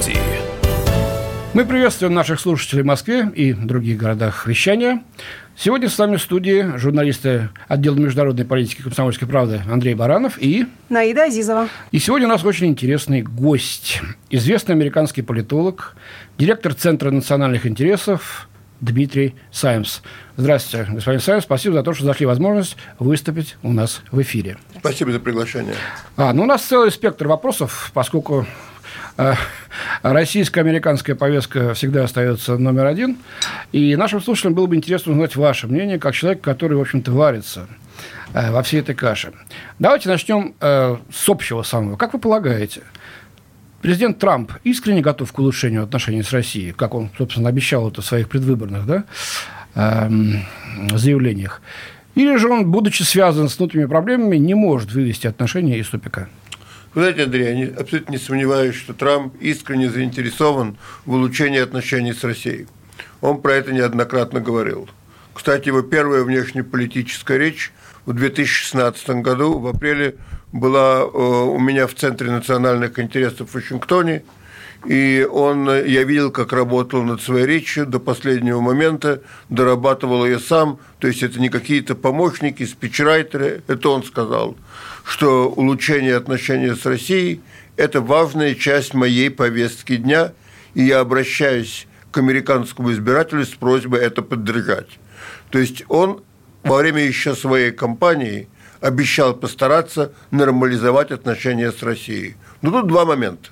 студии. Мы приветствуем наших слушателей в Москве и других городах вещания. Сегодня с нами в студии журналисты отдела международной политики комсомольской правды Андрей Баранов и... Наида Азизова. И сегодня у нас очень интересный гость. Известный американский политолог, директор Центра национальных интересов Дмитрий Саймс. Здравствуйте, господин Саймс. Спасибо за то, что нашли возможность выступить у нас в эфире. Спасибо за приглашение. А, ну, у нас целый спектр вопросов, поскольку российско-американская повестка всегда остается номер один. И нашим слушателям было бы интересно узнать ваше мнение, как человек, который, в общем-то, варится э, во всей этой каше. Давайте начнем э, с общего самого. Как вы полагаете, президент Трамп искренне готов к улучшению отношений с Россией, как он, собственно, обещал это в своих предвыборных да, эм, заявлениях? Или же он, будучи связан с внутренними проблемами, не может вывести отношения из тупика? Вы знаете, Андрей, я абсолютно не сомневаюсь, что Трамп искренне заинтересован в улучшении отношений с Россией. Он про это неоднократно говорил. Кстати, его первая внешнеполитическая речь в 2016 году, в апреле, была у меня в Центре национальных интересов в Вашингтоне – и он, я видел, как работал над своей речью до последнего момента, дорабатывал ее сам, то есть это не какие-то помощники, спичрайтеры, это он сказал, что улучшение отношений с Россией – это важная часть моей повестки дня, и я обращаюсь к американскому избирателю с просьбой это поддержать. То есть он во время еще своей кампании обещал постараться нормализовать отношения с Россией. Но тут два момента.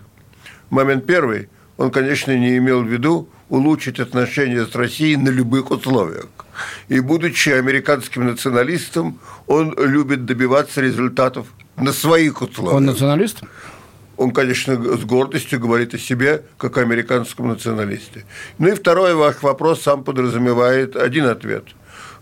Момент первый, он, конечно, не имел в виду улучшить отношения с Россией на любых условиях. И будучи американским националистом, он любит добиваться результатов на своих условиях. Он националист? Он, конечно, с гордостью говорит о себе, как о американском националисте. Ну и второй ваш вопрос сам подразумевает один ответ –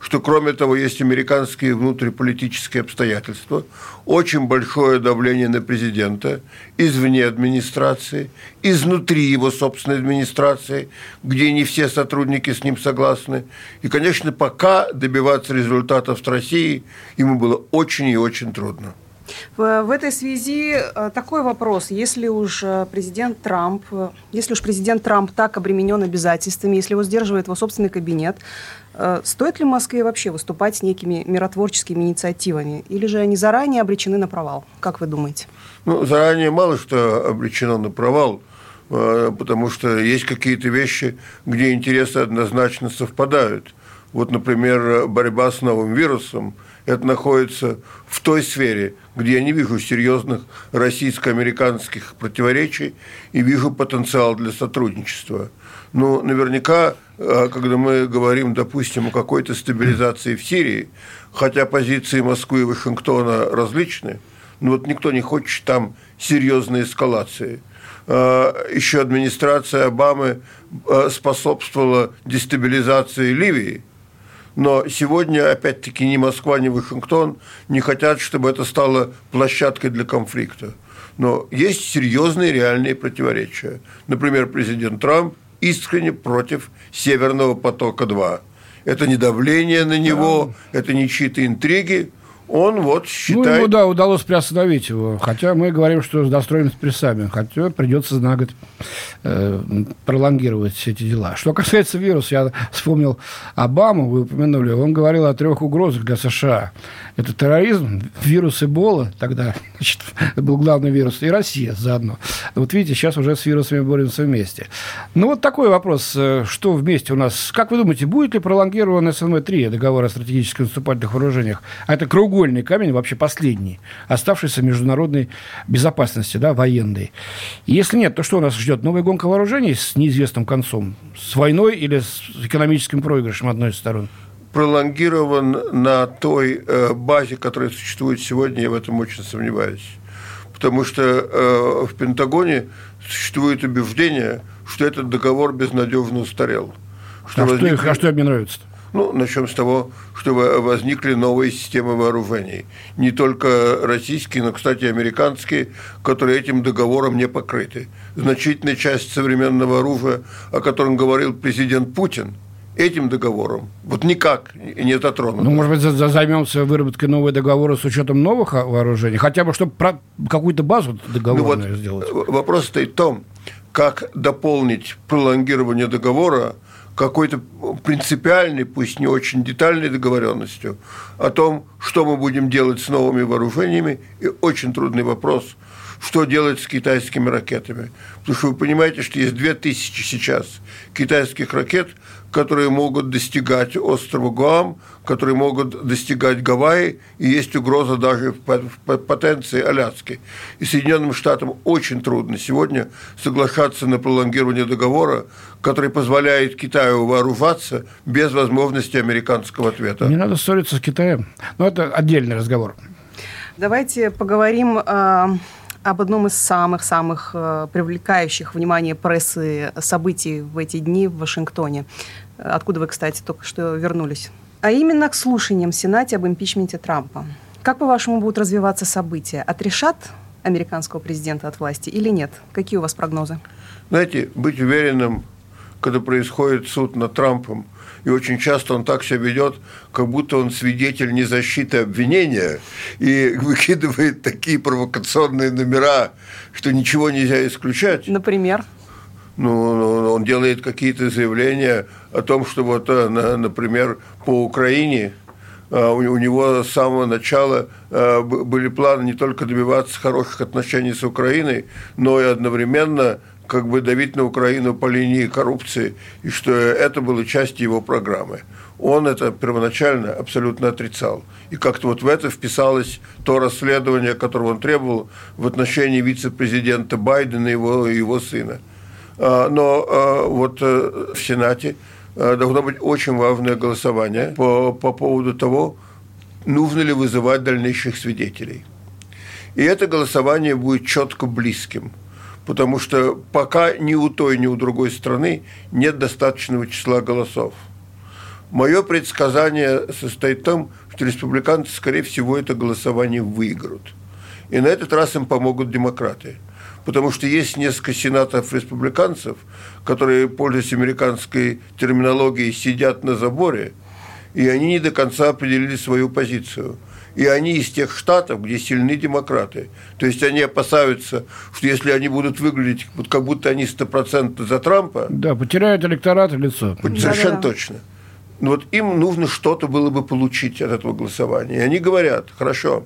что кроме того есть американские внутриполитические обстоятельства, очень большое давление на президента извне администрации, изнутри его собственной администрации, где не все сотрудники с ним согласны. И, конечно, пока добиваться результатов с Россией ему было очень и очень трудно. В, этой связи э, такой вопрос. Если уж э, президент Трамп, э, если уж президент Трамп так обременен обязательствами, если его сдерживает его собственный кабинет, стоит ли Москве вообще выступать с некими миротворческими инициативами? Или же они заранее обречены на провал? Как вы думаете? Ну, заранее мало что обречено на провал потому что есть какие-то вещи, где интересы однозначно совпадают. Вот, например, борьба с новым вирусом – это находится в той сфере, где я не вижу серьезных российско-американских противоречий и вижу потенциал для сотрудничества. Но наверняка, э, когда мы говорим, допустим, о какой-то стабилизации в Сирии, хотя позиции Москвы и Вашингтона различны, но вот никто не хочет там серьезной эскалации. Э, Еще администрация Обамы э, способствовала дестабилизации Ливии – но сегодня, опять-таки, ни Москва, ни Вашингтон не хотят, чтобы это стало площадкой для конфликта. Но есть серьезные реальные противоречия. Например, президент Трамп искренне против Северного потока-2. Это не давление на него, да. это не чьи-то интриги, он вот считает... Ну, ему, да, удалось приостановить его. Хотя мы говорим, что достроим прессами. Хотя придется на год э, пролонгировать все эти дела. Что касается вируса, я вспомнил Обаму, вы упомянули. Он говорил о трех угрозах для США. Это терроризм, вирус Эбола, тогда значит, был главный вирус, и Россия заодно. Вот видите, сейчас уже с вирусами боремся вместе. Ну, вот такой вопрос. Э, что вместе у нас? Как вы думаете, будет ли пролонгирован СНВ-3, договор о стратегических наступательных вооружениях? А это круг краеугольный камень, вообще последний, оставшийся международной безопасности, да, военной. И если нет, то что у нас ждет? Новая гонка вооружений с неизвестным концом? С войной или с экономическим проигрышем одной из сторон? Пролонгирован на той э, базе, которая существует сегодня, я в этом очень сомневаюсь. Потому что э, в Пентагоне существует убеждение, что этот договор безнадежно устарел. Что а, возник... что, а что мне нравится -то? Ну, начнем с того, что возникли новые системы вооружений. Не только российские, но, кстати, американские, которые этим договором не покрыты. Значительная часть современного оружия, о котором говорил президент Путин, этим договором вот никак не затронуто. Ну, может быть, займемся выработкой нового договора с учетом новых вооружений, хотя бы, чтобы какую-то базу договорную ну, вот сделать. Вопрос стоит в том, как дополнить пролонгирование договора какой-то принципиальной, пусть не очень детальной договоренностью о том, что мы будем делать с новыми вооружениями, и очень трудный вопрос, что делать с китайскими ракетами. Потому что вы понимаете, что есть 2000 сейчас китайских ракет, которые могут достигать острова Гуам, которые могут достигать Гавайи, и есть угроза даже в потенции Аляски. И Соединенным Штатам очень трудно сегодня соглашаться на пролонгирование договора, который позволяет Китаю вооружаться без возможности американского ответа. Не надо ссориться с Китаем. Но это отдельный разговор. Давайте поговорим э, об одном из самых-самых э, привлекающих внимание прессы событий в эти дни в Вашингтоне. Откуда вы, кстати, только что вернулись. А именно к слушаниям в Сенате об импичменте Трампа. Как, по-вашему, будут развиваться события? Отрешат американского президента от власти или нет? Какие у вас прогнозы? Знаете, быть уверенным, когда происходит суд над Трампом, и очень часто он так себя ведет, как будто он свидетель не защиты обвинения и выкидывает такие провокационные номера, что ничего нельзя исключать. Например? Ну, он делает какие-то заявления о том, что вот, э, например, по Украине э, у него с самого начала э, были планы не только добиваться хороших отношений с Украиной, но и одновременно как бы давить на Украину по линии коррупции, и что это было частью его программы. Он это первоначально абсолютно отрицал. И как-то вот в это вписалось то расследование, которого он требовал в отношении вице-президента Байдена и его, его сына. А, но а, вот э, в Сенате э, должно быть очень важное голосование по, по поводу того, нужно ли вызывать дальнейших свидетелей. И это голосование будет четко близким – потому что пока ни у той, ни у другой страны нет достаточного числа голосов. Мое предсказание состоит в том, что республиканцы, скорее всего, это голосование выиграют. И на этот раз им помогут демократы. Потому что есть несколько сенаторов-республиканцев, которые, пользуясь американской терминологией, сидят на заборе, и они не до конца определили свою позицию – и они из тех штатов, где сильны демократы. То есть они опасаются, что если они будут выглядеть, вот как будто они стопроцентно за Трампа... Да, потеряют электорат и лицо. Совершенно Да-да-да. точно. Но вот им нужно что-то было бы получить от этого голосования. И они говорят, хорошо,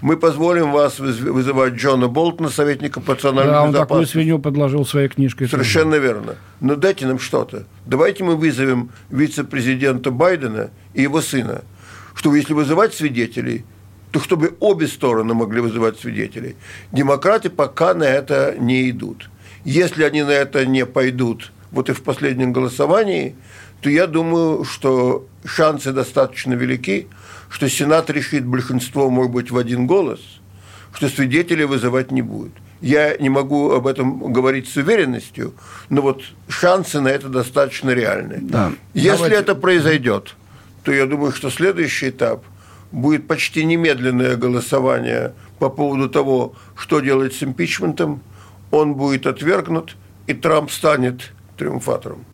мы позволим вас вызывать Джона Болтона, советника по национальной да, безопасности. он такую свинью подложил своей книжкой. Совершенно тоже. верно. Но дайте нам что-то. Давайте мы вызовем вице-президента Байдена и его сына – что если вызывать свидетелей, то чтобы обе стороны могли вызывать свидетелей. Демократы пока на это не идут. Если они на это не пойдут, вот и в последнем голосовании, то я думаю, что шансы достаточно велики, что Сенат решит большинство, может быть, в один голос, что свидетелей вызывать не будет. Я не могу об этом говорить с уверенностью, но вот шансы на это достаточно реальны. Да. Если Давайте... это произойдет, то я думаю, что следующий этап будет почти немедленное голосование по поводу того, что делать с импичментом. Он будет отвергнут, и Трамп станет триумфатором.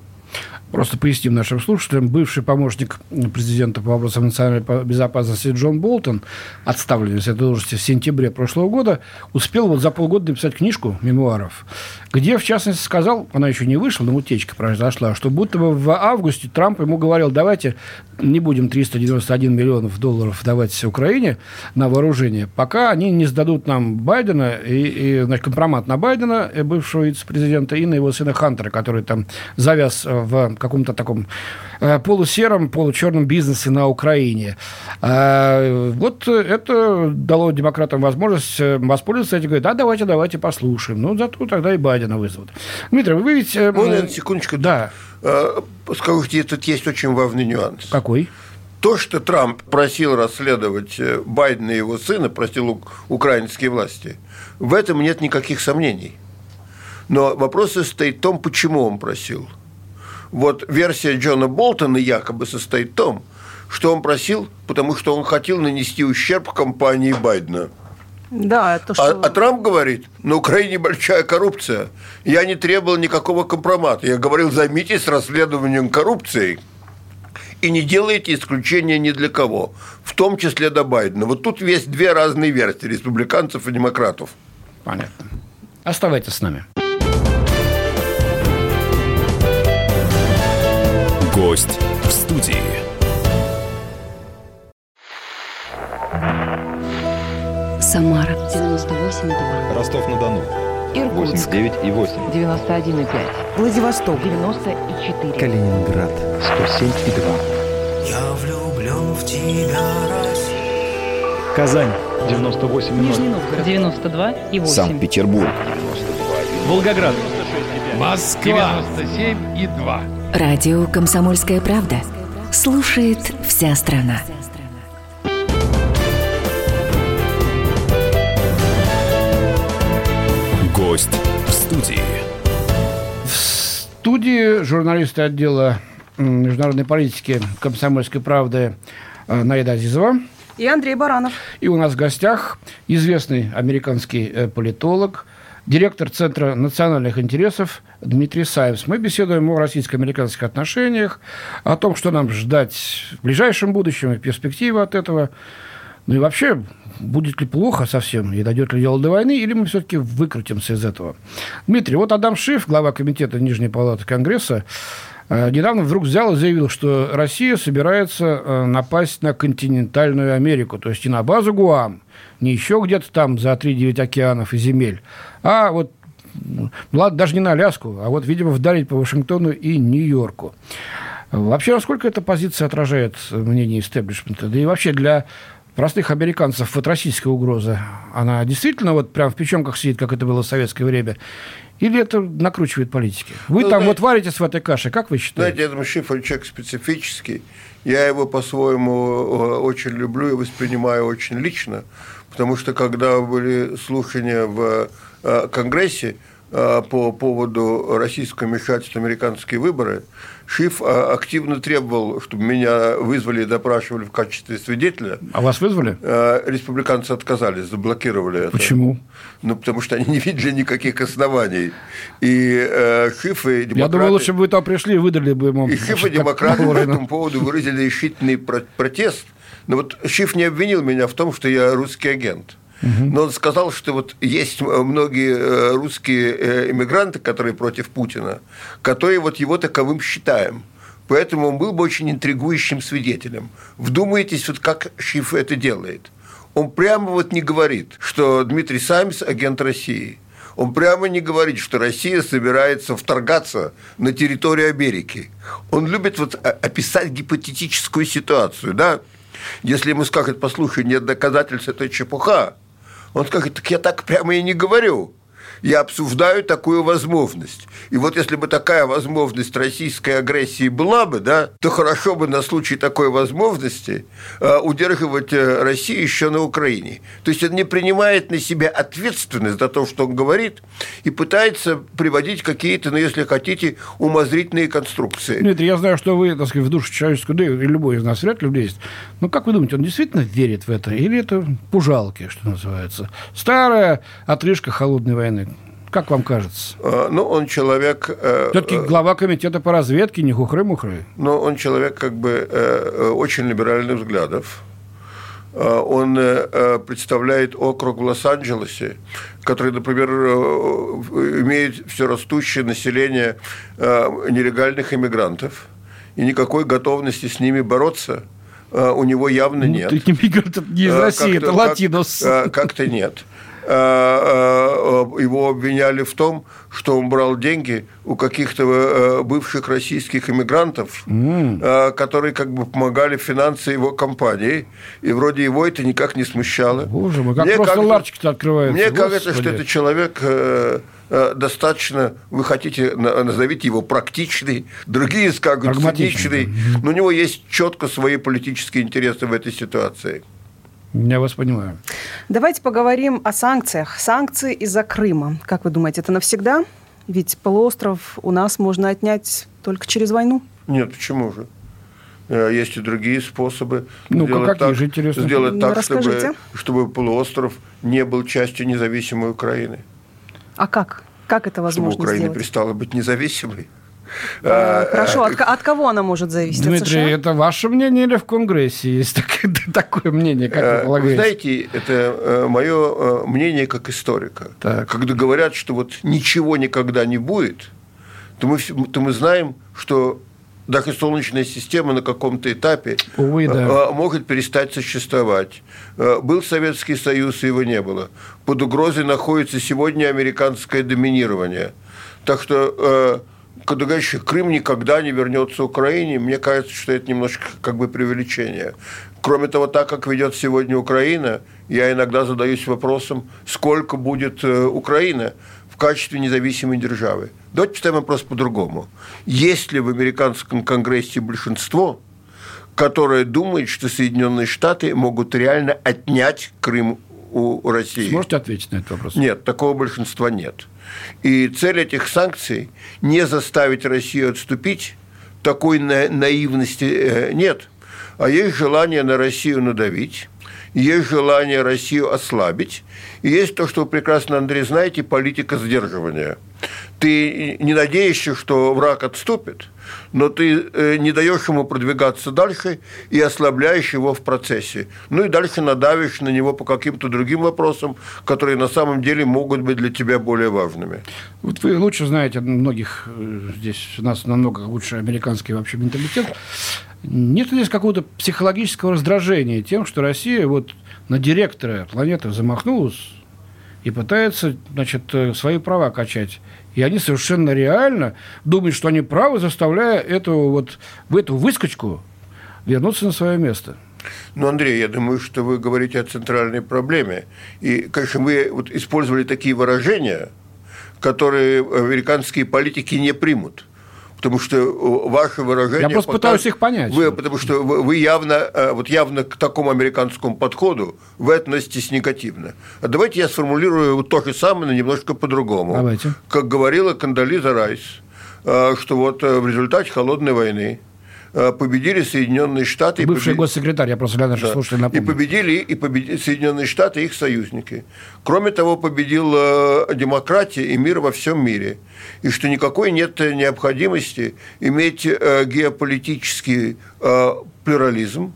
Просто поясним нашим слушателям. Бывший помощник президента по вопросам национальной безопасности Джон Болтон, отставленный с этой должности в сентябре прошлого года, успел вот за полгода написать книжку мемуаров, где, в частности, сказал, она еще не вышла, но утечка произошла, что будто бы в августе Трамп ему говорил, давайте не будем 391 миллионов долларов давать Украине на вооружение, пока они не сдадут нам Байдена и, и значит, компромат на Байдена, э, бывшего вице-президента, и на его сына Хантера, который там завяз в каком-то таком э, полусером, получерном бизнесе на Украине. А, вот это дало демократам возможность э, воспользоваться этим. Говорит, да, давайте, давайте послушаем. Ну, зато тогда и Байдена вызовут. Дмитрий, вы ведь... Можно, секундочку. Да. Скажите, тут есть очень важный нюанс. Какой? То, что Трамп просил расследовать Байдена и его сына, просил украинские власти, в этом нет никаких сомнений. Но вопрос состоит в том, почему он просил – вот версия Джона Болтона якобы состоит в том, что он просил, потому что он хотел нанести ущерб компании Байдена. Да, это а, что... а, а Трамп говорит, на Украине большая коррупция. Я не требовал никакого компромата. Я говорил, займитесь расследованием коррупции и не делайте исключения ни для кого, в том числе до Байдена. Вот тут есть две разные версии республиканцев и демократов. Понятно. Оставайтесь с нами. Гость в студии. Самара 98,2. Ростов-на-Дону. Иркутск 89,8. 91,5. Владивосток 94. Калининград. 107,2. Я влюблен в тебя, Россия. Казань. 98,0. Нижний Новгород 92,8. Санкт-Петербург. Волгоград. Москва 97 и 2. Радио «Комсомольская правда». Слушает вся страна. Гость в студии. В студии журналисты отдела международной политики «Комсомольской правды» э, Наида Азизова. И Андрей Баранов. И у нас в гостях известный американский э, политолог, директор Центра национальных интересов Дмитрий Саевс. Мы беседуем о российско-американских отношениях, о том, что нам ждать в ближайшем будущем и перспективы от этого. Ну и вообще, будет ли плохо совсем, и дойдет ли дело до войны, или мы все-таки выкрутимся из этого. Дмитрий, вот Адам Шиф, глава комитета Нижней Палаты Конгресса, э, недавно вдруг взял и заявил, что Россия собирается э, напасть на континентальную Америку, то есть не на базу Гуам, не еще где-то там за 3-9 океанов и земель, а вот ну, ладно, даже не на Аляску, а вот, видимо, вдарить по Вашингтону и Нью-Йорку. Вообще, насколько эта позиция отражает мнение истеблишмента? Да и вообще для простых американцев вот российская угроза, она действительно вот прям в печенках сидит, как это было в советское время? Или это накручивает политики? Вы Ну, там знаете- вот варитесь в этой каше, как вы считаете? Знаете, Адам Шифр человек специфический. Я его по-своему э, очень люблю и воспринимаю очень лично, потому что когда были слушания в э, Конгрессе э, по поводу российского вмешательства в американские выборы, Шиф э, активно требовал, чтобы меня вызвали и допрашивали в качестве свидетеля. А вас вызвали? Республиканцы отказались, заблокировали это. Почему? Ну, потому что они не видели никаких оснований. И Шиф и демократы... Я думаю, лучше бы вы там пришли и выдали бы ему... И Шиф и демократы по этому поводу выразили решительный про- протест. Но вот Шиф не обвинил меня в том, что я русский агент. Но он сказал, что вот есть э, многие э, русские э, иммигранты, которые против Путина, которые вот его таковым считаем. Поэтому он был бы очень интригующим свидетелем. Вдумайтесь, вот как Шиф это делает. Он прямо вот не говорит, что Дмитрий Самис – агент России. Он прямо не говорит, что Россия собирается вторгаться на территорию Америки. Он любит вот о- описать гипотетическую ситуацию, да? Если ему скажут, послушай, нет доказательств, это чепуха, он скажет, так я так прямо и не говорю. Я обсуждаю такую возможность. И вот если бы такая возможность российской агрессии была бы, да, то хорошо бы на случай такой возможности э, удерживать э, Россию еще на Украине. То есть он не принимает на себя ответственность за то, что он говорит, и пытается приводить какие-то, ну, если хотите, умозрительные конструкции. Дмитрий, я знаю, что вы, так сказать, в душу человеческую, да и любой из нас вряд ли влезет. Ну, как вы думаете, он действительно верит в это? Или это пужалки, что называется? Старая отрыжка холодной войны. Как вам кажется? Э, Ну, он человек... э, Все-таки глава комитета по разведке, не хухры-мухры. Но он человек как бы э, э, очень либеральных взглядов. Э, Он э, э, представляет округ в Лос-Анджелесе, который, например, э, имеет все растущее население э, нелегальных иммигрантов, и никакой готовности с ними бороться э, у него явно нет. Ну, Это не мигрант, это не из Э, России, как-то- это как- латинос. э, Как-то нет. Э, э, Его обвиняли в том, что он брал деньги у каких-то э, бывших российских иммигрантов, э, которые как бы помогали финансы его компании, и вроде его это никак не смущало. Боже мой, как Мне просто кажется- ларчики-то открываются. Мне кажется, что Господи. это человек достаточно, вы хотите, на- назовите его практичный, другие скажут циничный, но у него есть четко свои политические интересы в этой ситуации. Я вас понимаю. Давайте поговорим о санкциях. Санкции из-за Крыма. Как вы думаете, это навсегда? Ведь полуостров у нас можно отнять только через войну. Нет, почему же? Э, Есть и другие способы. Ну-ка, сделать какие так, же, интересно? Сделать Ну, так, расскажите. чтобы, чтобы полуостров не был частью независимой Украины. А как? Как это Чтобы возможно Украина сделать? перестала быть независимой. Э, Э, Хорошо, от, ко- от кого она может зависеть? От Дмитрий, США? это ваше мнение или в Конгрессе есть так- такое мнение, как вы Э, Вы полагаете? знаете, это мое мнение как историка. Так. Когда говорят, что вот ничего никогда не будет, то мы, то мы знаем, что даже Солнечная система на каком-то этапе Увы, да. э, может перестать существовать. Э, Был Советский Союз, и его не было. Под угрозой находится сегодня американское доминирование. Так что, когда говоришь, Крым никогда не вернется Украине, мне кажется, что это немножко как бы преувеличение. Кроме того, так как ведет сегодня Украина, я иногда задаюсь вопросом, сколько будет э, Украина в качестве независимой державы. Давайте поставим вопрос по-другому. Есть ли в американском конгрессе большинство, которое думает, что Соединенные Штаты могут реально отнять Крым у России? Сможете ответить на этот вопрос? Нет, такого большинства нет. И цель этих санкций – не заставить Россию отступить, такой на- наивности э, нет. А есть желание на Россию надавить, есть желание Россию ослабить, и есть то, что вы прекрасно, Андрей, знаете, политика сдерживания. Ты не надеешься, что враг отступит, но ты э, не даешь ему продвигаться дальше и ослабляешь его в процессе. Ну и дальше надавишь на него по каким-то другим вопросам, которые на самом деле могут быть для тебя более важными. Вот вы лучше знаете многих, э, здесь у нас намного лучше американский вообще менталитет. Нет ли здесь какого-то психологического раздражения тем, что Россия вот на директора планеты замахнулась и пытается, значит, э, свои права качать. И они совершенно реально думают, что они правы, заставляя эту вот, в эту выскочку вернуться на свое место. Ну, Андрей, я думаю, что вы говорите о центральной проблеме. И, конечно, вы вот использовали такие выражения, которые американские политики не примут. Потому что ваше выражение... Я просто пытаюсь их понять. Вы, потому что вы явно, э, вот явно к такому американскому подходу вы относитесь негативно. А давайте я сформулирую вот то же самое, но немножко по-другому. Давайте. Как говорила Кандализа Райс, э, что вот э, в результате холодной войны э, победили Соединенные Штаты. и Бывший побед- госсекретарь, я просто для наших да. слушателей И напомню. победили и победили Соединенные Штаты и их союзники. Кроме того, победила демократия и мир во всем мире. И что никакой нет необходимости иметь э, геополитический э, плюрализм,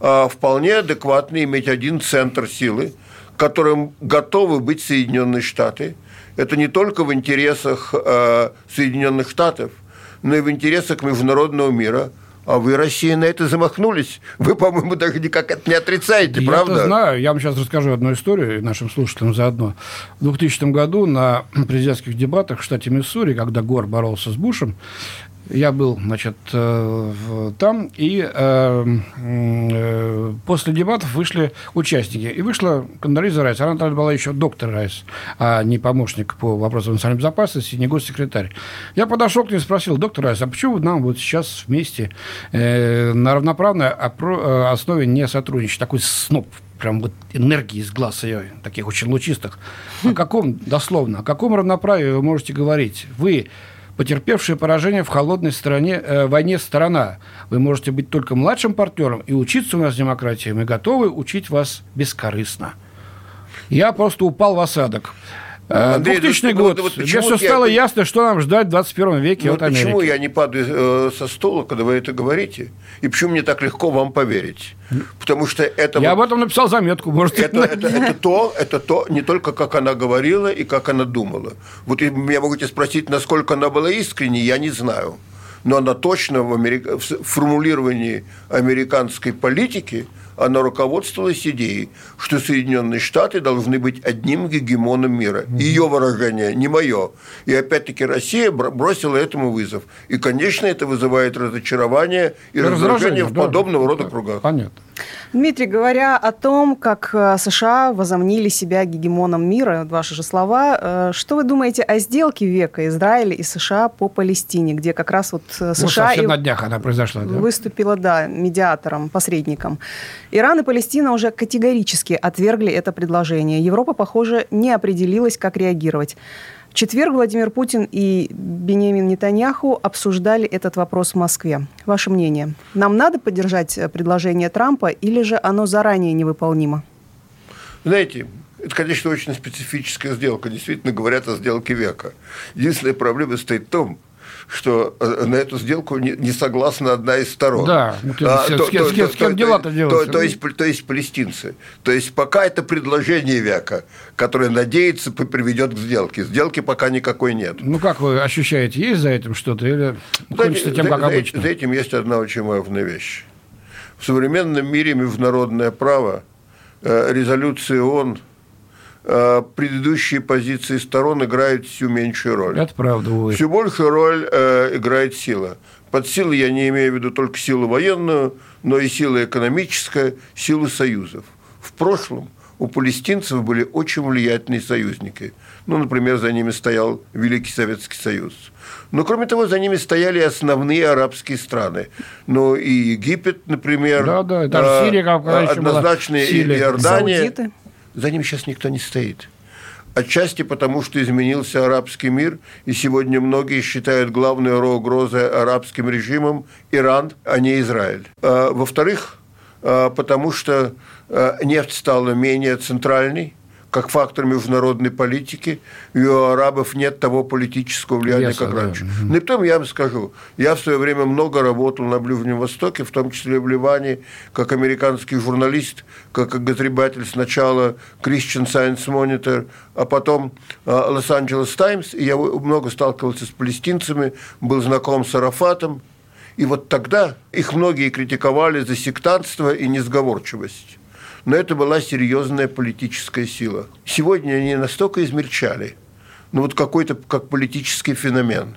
а вполне адекватно иметь один центр силы, которым готовы быть Соединенные Штаты. Это не только в интересах э, Соединенных Штатов, но и в интересах международного мира. А вы, Россия, на это замахнулись. Вы, по-моему, даже никак это не отрицаете, Я правда? это знаю. Я вам сейчас расскажу одну историю нашим слушателям заодно. В 2000 году на президентских дебатах в штате Миссури, когда Гор боролся с Бушем, я был, значит, э, там, и э, э, после дебатов вышли участники. И вышла Кондолиза Райс. Она тогда была еще доктор Райс, а не помощник по вопросам национальной безопасности, не госсекретарь. Я подошел к ней и спросил, доктор Райс, а почему нам вот сейчас вместе э, на равноправной э, основе не сотрудничать? Такой сноп прям вот энергии из глаз ее, таких очень лучистых. О каком, дословно, о каком равноправии вы можете говорить? Вы потерпевшая поражение в холодной стороне, э, войне сторона. Вы можете быть только младшим партнером и учиться у нас демократии. Мы готовы учить вас бескорыстно. Я просто упал в осадок. Э, Андрей, 2000 ну, год. вот- вот Мне все я- стало ясно, что нам ждать в 21 веке Ну, от вот почему Америки. я не падаю э, со стула, когда вы это говорите? И почему мне так легко вам поверить? Потому что это... Я об вот- этом написал заметку, можете. это, это, это то, это то, не только как она говорила и как она думала. Вот меня можете спросить, насколько она была искренней, я не знаю. Но она точно в, америка- в формулировании американской политики она руководствовалась идеей, что Соединенные Штаты должны быть одним гегемоном мира. Ее выражение, не мое. И опять-таки Россия бр- бросила этому вызов. И, конечно, это вызывает разочарование и раздражение в да. подобного рода кругах. Понятно. Дмитрий, говоря о том, как э, США возомнили себя гегемоном мира, ваши же слова, э, что вы думаете о сделке века Израиля и США по Палестине, где как раз вот э, Вот США совсем и на днях она произошла. да? выступила, да, медиатором, посредником. Иран и Палестина уже категорически отвергли это предложение. Европа, похоже, не определилась, как реагировать. В четверг Владимир Путин и Бенемин Нетаньяху обсуждали этот вопрос в Москве. Ваше мнение? Нам надо поддержать э, предложение Трампа или же оно заранее невыполнимо? Знаете, это, конечно, очень специфическая сделка. Действительно говорят о сделке века. Единственная проблема стоит в том, что э, на эту сделку не, согласна одна из сторон. Да, ну, ты- с- с кем- с кем- с кем дела-то то, делать? то есть, то есть палестинцы. То есть пока это предложение века, которое надеется приведет к сделке. Сделки пока никакой нет. Ну, как вы ощущаете, есть за этим что-то или кончится Знаете, тем, как за- за- обычно? За этим есть одна очень важная вещь. В современном мире международное право, э, резолюции ООН, предыдущие позиции сторон играют всю меньшую роль. Это правда, увы. Всю большую роль э, играет сила. Под силой я не имею в виду только силу военную, но и силу экономическую, силу союзов. В прошлом у палестинцев были очень влиятельные союзники. Ну, например, за ними стоял Великий Советский Союз. Но, кроме того, за ними стояли основные арабские страны. Ну, и Египет, например. Да, да, даже э, Сирия, как однозначно, и. Иордания. Саудиты. За ним сейчас никто не стоит. Отчасти потому, что изменился арабский мир, и сегодня многие считают главной угрозой арабским режимом Иран, а не Израиль. А, Во-вторых, а, потому что а, нефть стала менее центральной, как фактор международной политики, и у арабов нет того политического влияния, Веса, как да. раньше. Ну и потом я вам скажу, я в свое время много работал на Ближнем Востоке, в том числе в Ливане, как американский журналист, как огозребатель сначала Christian Science Monitor, а потом а, Los-Angeles Times, и я много сталкивался с палестинцами, был знаком с Арафатом, и вот тогда их многие критиковали за сектантство и несговорчивость. Но это была серьезная политическая сила. Сегодня они настолько измельчали, ну вот какой-то как политический феномен.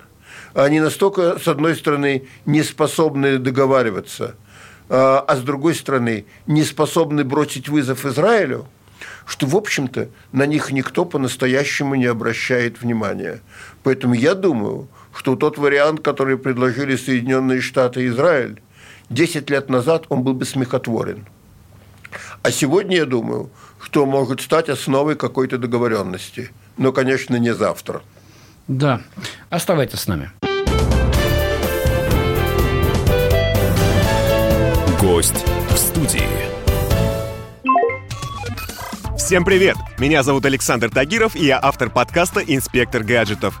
Они настолько, с одной стороны, не способны договариваться, а а с другой стороны, не способны бросить вызов Израилю, что, в общем-то, на них никто по-настоящему не обращает внимания. Поэтому я думаю, что тот вариант, который предложили Соединенные Штаты и Израиль, 10 лет назад он был бы смехотворен. А сегодня я думаю, что может стать основой какой-то договоренности. Но, конечно, не завтра. Да. Оставайтесь с нами. Гость в студии. Всем привет! Меня зовут Александр Тагиров, и я автор подкаста «Инспектор гаджетов».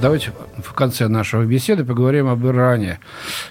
Давайте в конце нашего беседы поговорим об Иране.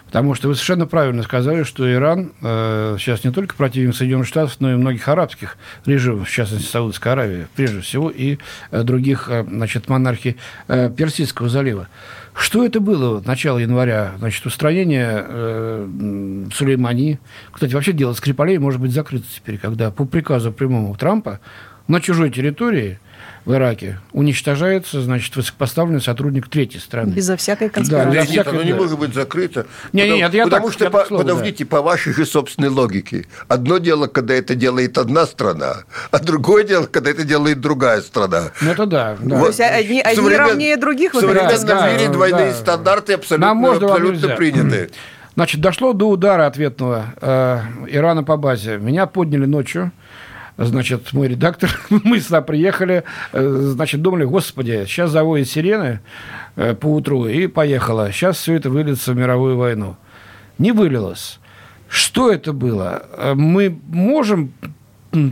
Потому что вы совершенно правильно сказали, что Иран э, сейчас не только противник Соединенных Штатов, но и многих арабских режимов, в частности, Саудовской Аравии, прежде всего, и э, других э, значит, монархий э, Персидского залива. Что это было начало января? Значит, устранение э, Сулеймани. Кстати, вообще дело Скрипалей может быть закрыто теперь, когда по приказу прямому Трампа на чужой территории в Ираке уничтожается, значит, высокопоставленный сотрудник третьей страны. Безо всякой Да, конспирации. безо Нет, нет, всякой- оно не да. может быть закрыто. Не, потому, нет, я потому так- что, я по- слово, да. подождите, по вашей же собственной логике. Одно дело, когда это делает одна страна, а другое дело, когда это делает другая страна. Ну, это да. да. Вот. То есть одни, В одни современ- равнее других? В современном Да, да, мире двойные да. стандарты абсолютно, Нам можно, абсолютно приняты. Значит, дошло до удара ответного э, Ирана по базе. Меня подняли ночью. Значит, мой редактор, мы сюда приехали, э, значит, думали, господи, сейчас заводят сирены э, по утру, и поехала. Сейчас все это выльется в мировую войну. Не вылилось. Что это было? Э, Мы можем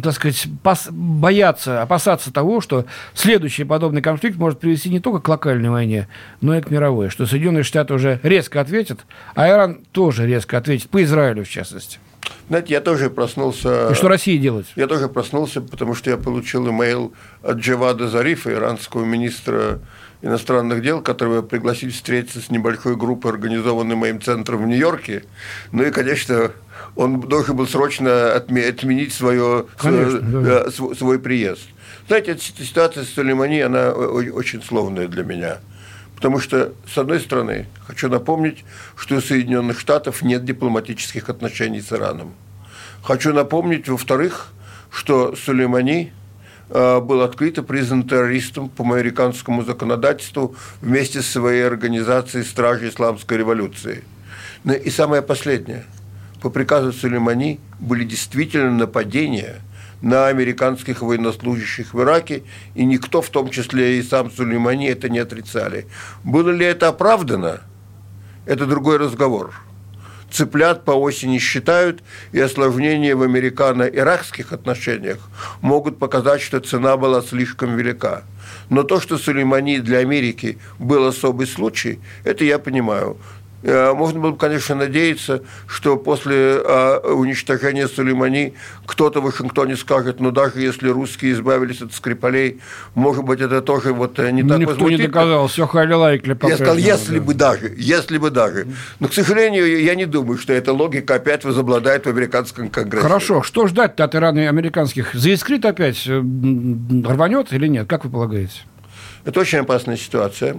так сказать, бояться, опасаться того, что следующий подобный конфликт может привести не только к локальной войне, но и к мировой, что Соединенные Штаты уже резко ответят, а Иран тоже резко ответит, по Израилю в частности. Знаете, я тоже проснулся... И что Россия делать? Я тоже проснулся, потому что я получил имейл от Джавада Зарифа, иранского министра иностранных дел, которого пригласили встретиться с небольшой группой, организованной моим центром в Нью-Йорке. Ну и, конечно, он должен был срочно отме- отменить свое, Конечно, да. э, св- свой приезд. Знаете, эта ситуация с Сулеймани, она очень сложная для меня. Потому что, с одной стороны, хочу напомнить, что у Соединенных Штатов нет дипломатических отношений с Ираном. Хочу напомнить, во-вторых, что Сулеймани э, был открыто признан террористом по американскому законодательству вместе с своей организацией Стражи Исламской революции. Ну и самое последнее. По приказу Сулеймани были действительно нападения на американских военнослужащих в Ираке, и никто, в том числе и сам Сулеймани, это не отрицали. Было ли это оправдано? Это другой разговор цыплят по осени считают, и осложнения в американо-иракских отношениях могут показать, что цена была слишком велика. Но то, что Сулеймани для Америки был особый случай, это я понимаю. Э, можно было бы, конечно, надеяться, что после а, уничтожения Сулеймани кто-то в Вашингтоне скажет, ну даже если русские избавились от Скрипалей, может быть, это тоже вот э, не так Никто не доказал, все халилайкли Я сказал, если да. бы даже, если бы даже. Но, к сожалению, я не думаю, что эта логика опять возобладает в американском конгрессе. Хорошо, что ждать-то от Ирана американских? Заискрит опять э, рванет или нет? Как вы полагаете? Это очень опасная ситуация.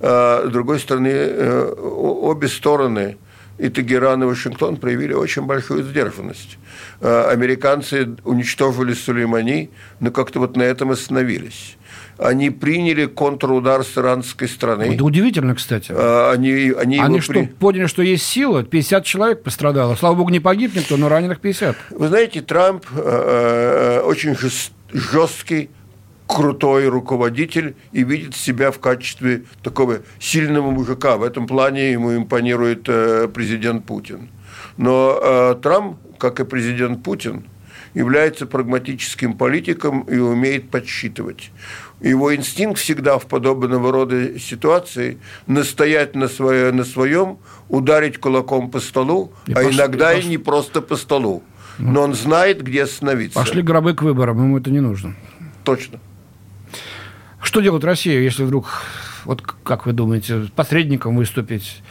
А, с другой стороны, э, обе стороны, и Тегеран, и Вашингтон проявили очень большую сдержанность. А, американцы уничтожили Сулеймани, но как-то вот на этом остановились они приняли контрудар с иранской страны. Это удивительно, кстати. А, они, они, они что, при... поняли, что есть сила? 50 человек пострадало. Слава богу, не погиб никто, но раненых 50. Вы знаете, Трамп э, очень жесткий крутой руководитель и видит себя в качестве такого сильного мужика. В этом плане ему импонирует э, президент Путин. Но э, Трамп, как и президент Путин, является прагматическим политиком и умеет подсчитывать. Его инстинкт всегда в подобного рода ситуации настоять на, свое, на своем, ударить кулаком по столу, и а пошли, иногда и, пошли. и не просто по столу. Но он знает, где остановиться. Пошли гробы к выборам, ему это не нужно. Точно. Что делать Россия, если вдруг, вот как вы думаете, посредником выступить?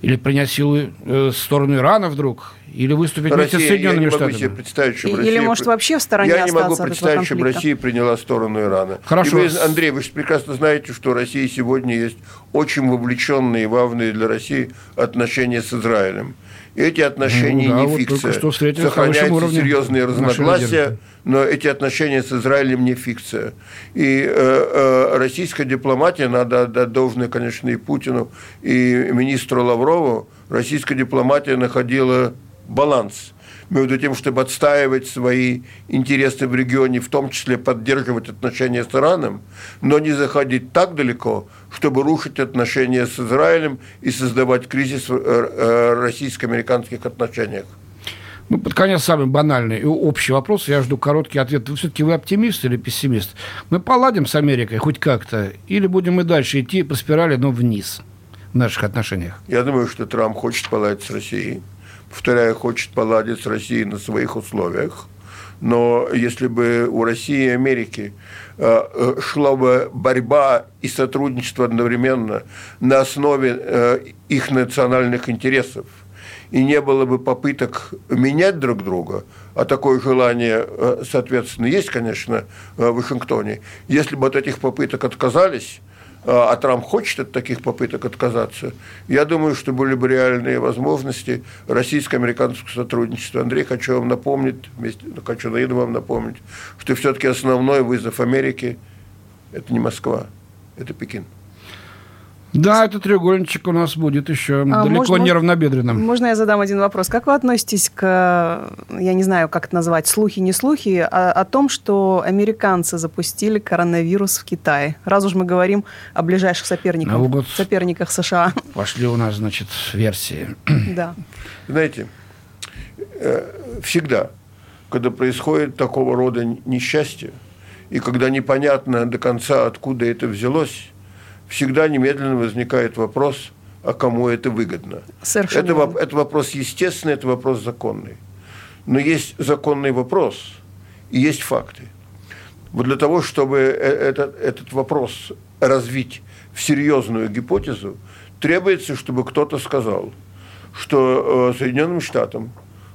Или принять силы э, сторону Ирана вдруг? Или выступить Россия, вместе с Соединенными я не Штатами? могу себе представить, чтобы Или, Россия... может, вообще в стороне Я не могу представить, чтобы Россия приняла сторону Ирана. Хорошо. И вы, Андрей, вы же прекрасно знаете, что у России сегодня есть очень вовлеченные и важные для России отношения с Израилем эти отношения ну, да, не вот фикция. Что Сохраняются серьезные разногласия, но эти отношения с Израилем не фикция. И э, э, российская дипломатия, надо отдать должное, конечно, и Путину, и министру Лаврову, российская дипломатия находила баланс – между тем, чтобы отстаивать свои интересы в регионе, в том числе поддерживать отношения с Ираном, но не заходить так далеко, чтобы рушить отношения с Израилем и создавать кризис в э, э, российско-американских отношениях. Ну, под конец самый банальный и общий вопрос. Я жду короткий ответ. Вы все-таки вы оптимист или пессимист? Мы поладим с Америкой хоть как-то? Или будем мы дальше идти по спирали, но вниз в наших отношениях? Я думаю, что Трамп хочет поладить с Россией повторяю, хочет поладить с Россией на своих условиях. Но если бы у России и Америки э, э, шла бы борьба и сотрудничество одновременно на основе э, их национальных интересов, и не было бы попыток менять друг друга, а такое желание, соответственно, есть, конечно, в Вашингтоне, если бы от этих попыток отказались, а, а Трамп хочет от таких попыток отказаться, я думаю, что были бы реальные возможности российско-американского сотрудничества. Андрей, хочу вам напомнить, вместе, хочу наеду вам напомнить, что все-таки основной вызов Америки – это не Москва, это Пекин. Да, этот треугольничек у нас будет еще а далеко можно, не равнобедренным. Можно я задам один вопрос? Как вы относитесь к, я не знаю, как это назвать, слухи, не слухи, а, о том, что американцы запустили коронавирус в Китае? Раз уж мы говорим о ближайших соперниках, ну, вот соперниках США. Пошли у нас, значит, версии. Да. Знаете, э, всегда, когда происходит такого рода несчастье, и когда непонятно до конца, откуда это взялось, всегда немедленно возникает вопрос, а кому это выгодно. Совершенно это, это вопрос естественный, это вопрос законный. Но есть законный вопрос и есть факты. Вот для того, чтобы э, этот, этот вопрос развить в серьезную гипотезу, требуется, чтобы кто-то сказал, что э, Соединенным Штатам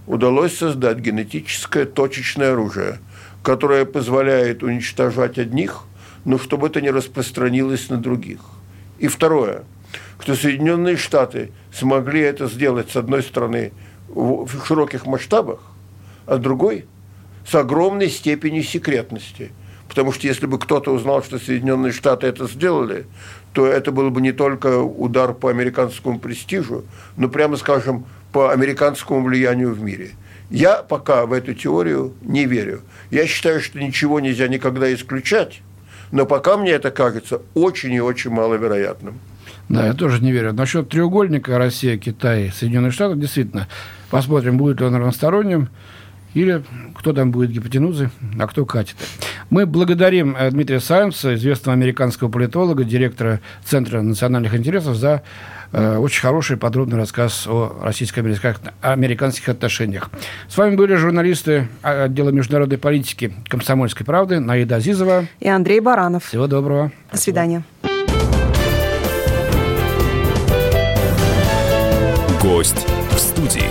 удалось создать генетическое точечное оружие, которое позволяет уничтожать одних – но чтобы это не распространилось на других. И второе, что Соединенные Штаты смогли это сделать, с одной стороны, в широких масштабах, а с другой – с огромной степенью секретности. Потому что если бы кто-то узнал, что Соединенные Штаты это сделали, то это был бы не только удар по американскому престижу, но, прямо скажем, по американскому влиянию в мире. Я пока в эту теорию не верю. Я считаю, что ничего нельзя никогда исключать, но пока мне это кажется очень и очень маловероятным. Да, я тоже не верю. Насчет треугольника Россия, Китай, Соединенные Штаты, действительно, посмотрим, будет ли он равносторонним, или кто там будет гипотенузы, а кто катет. Мы благодарим э, Дмитрия Саймса, известного американского политолога, директора Центра национальных интересов, за очень хороший подробный рассказ о российско-американских отношениях. С вами были журналисты отдела международной политики «Комсомольской правды» Наида Азизова и Андрей Баранов. Всего доброго. До свидания. Гость в студии.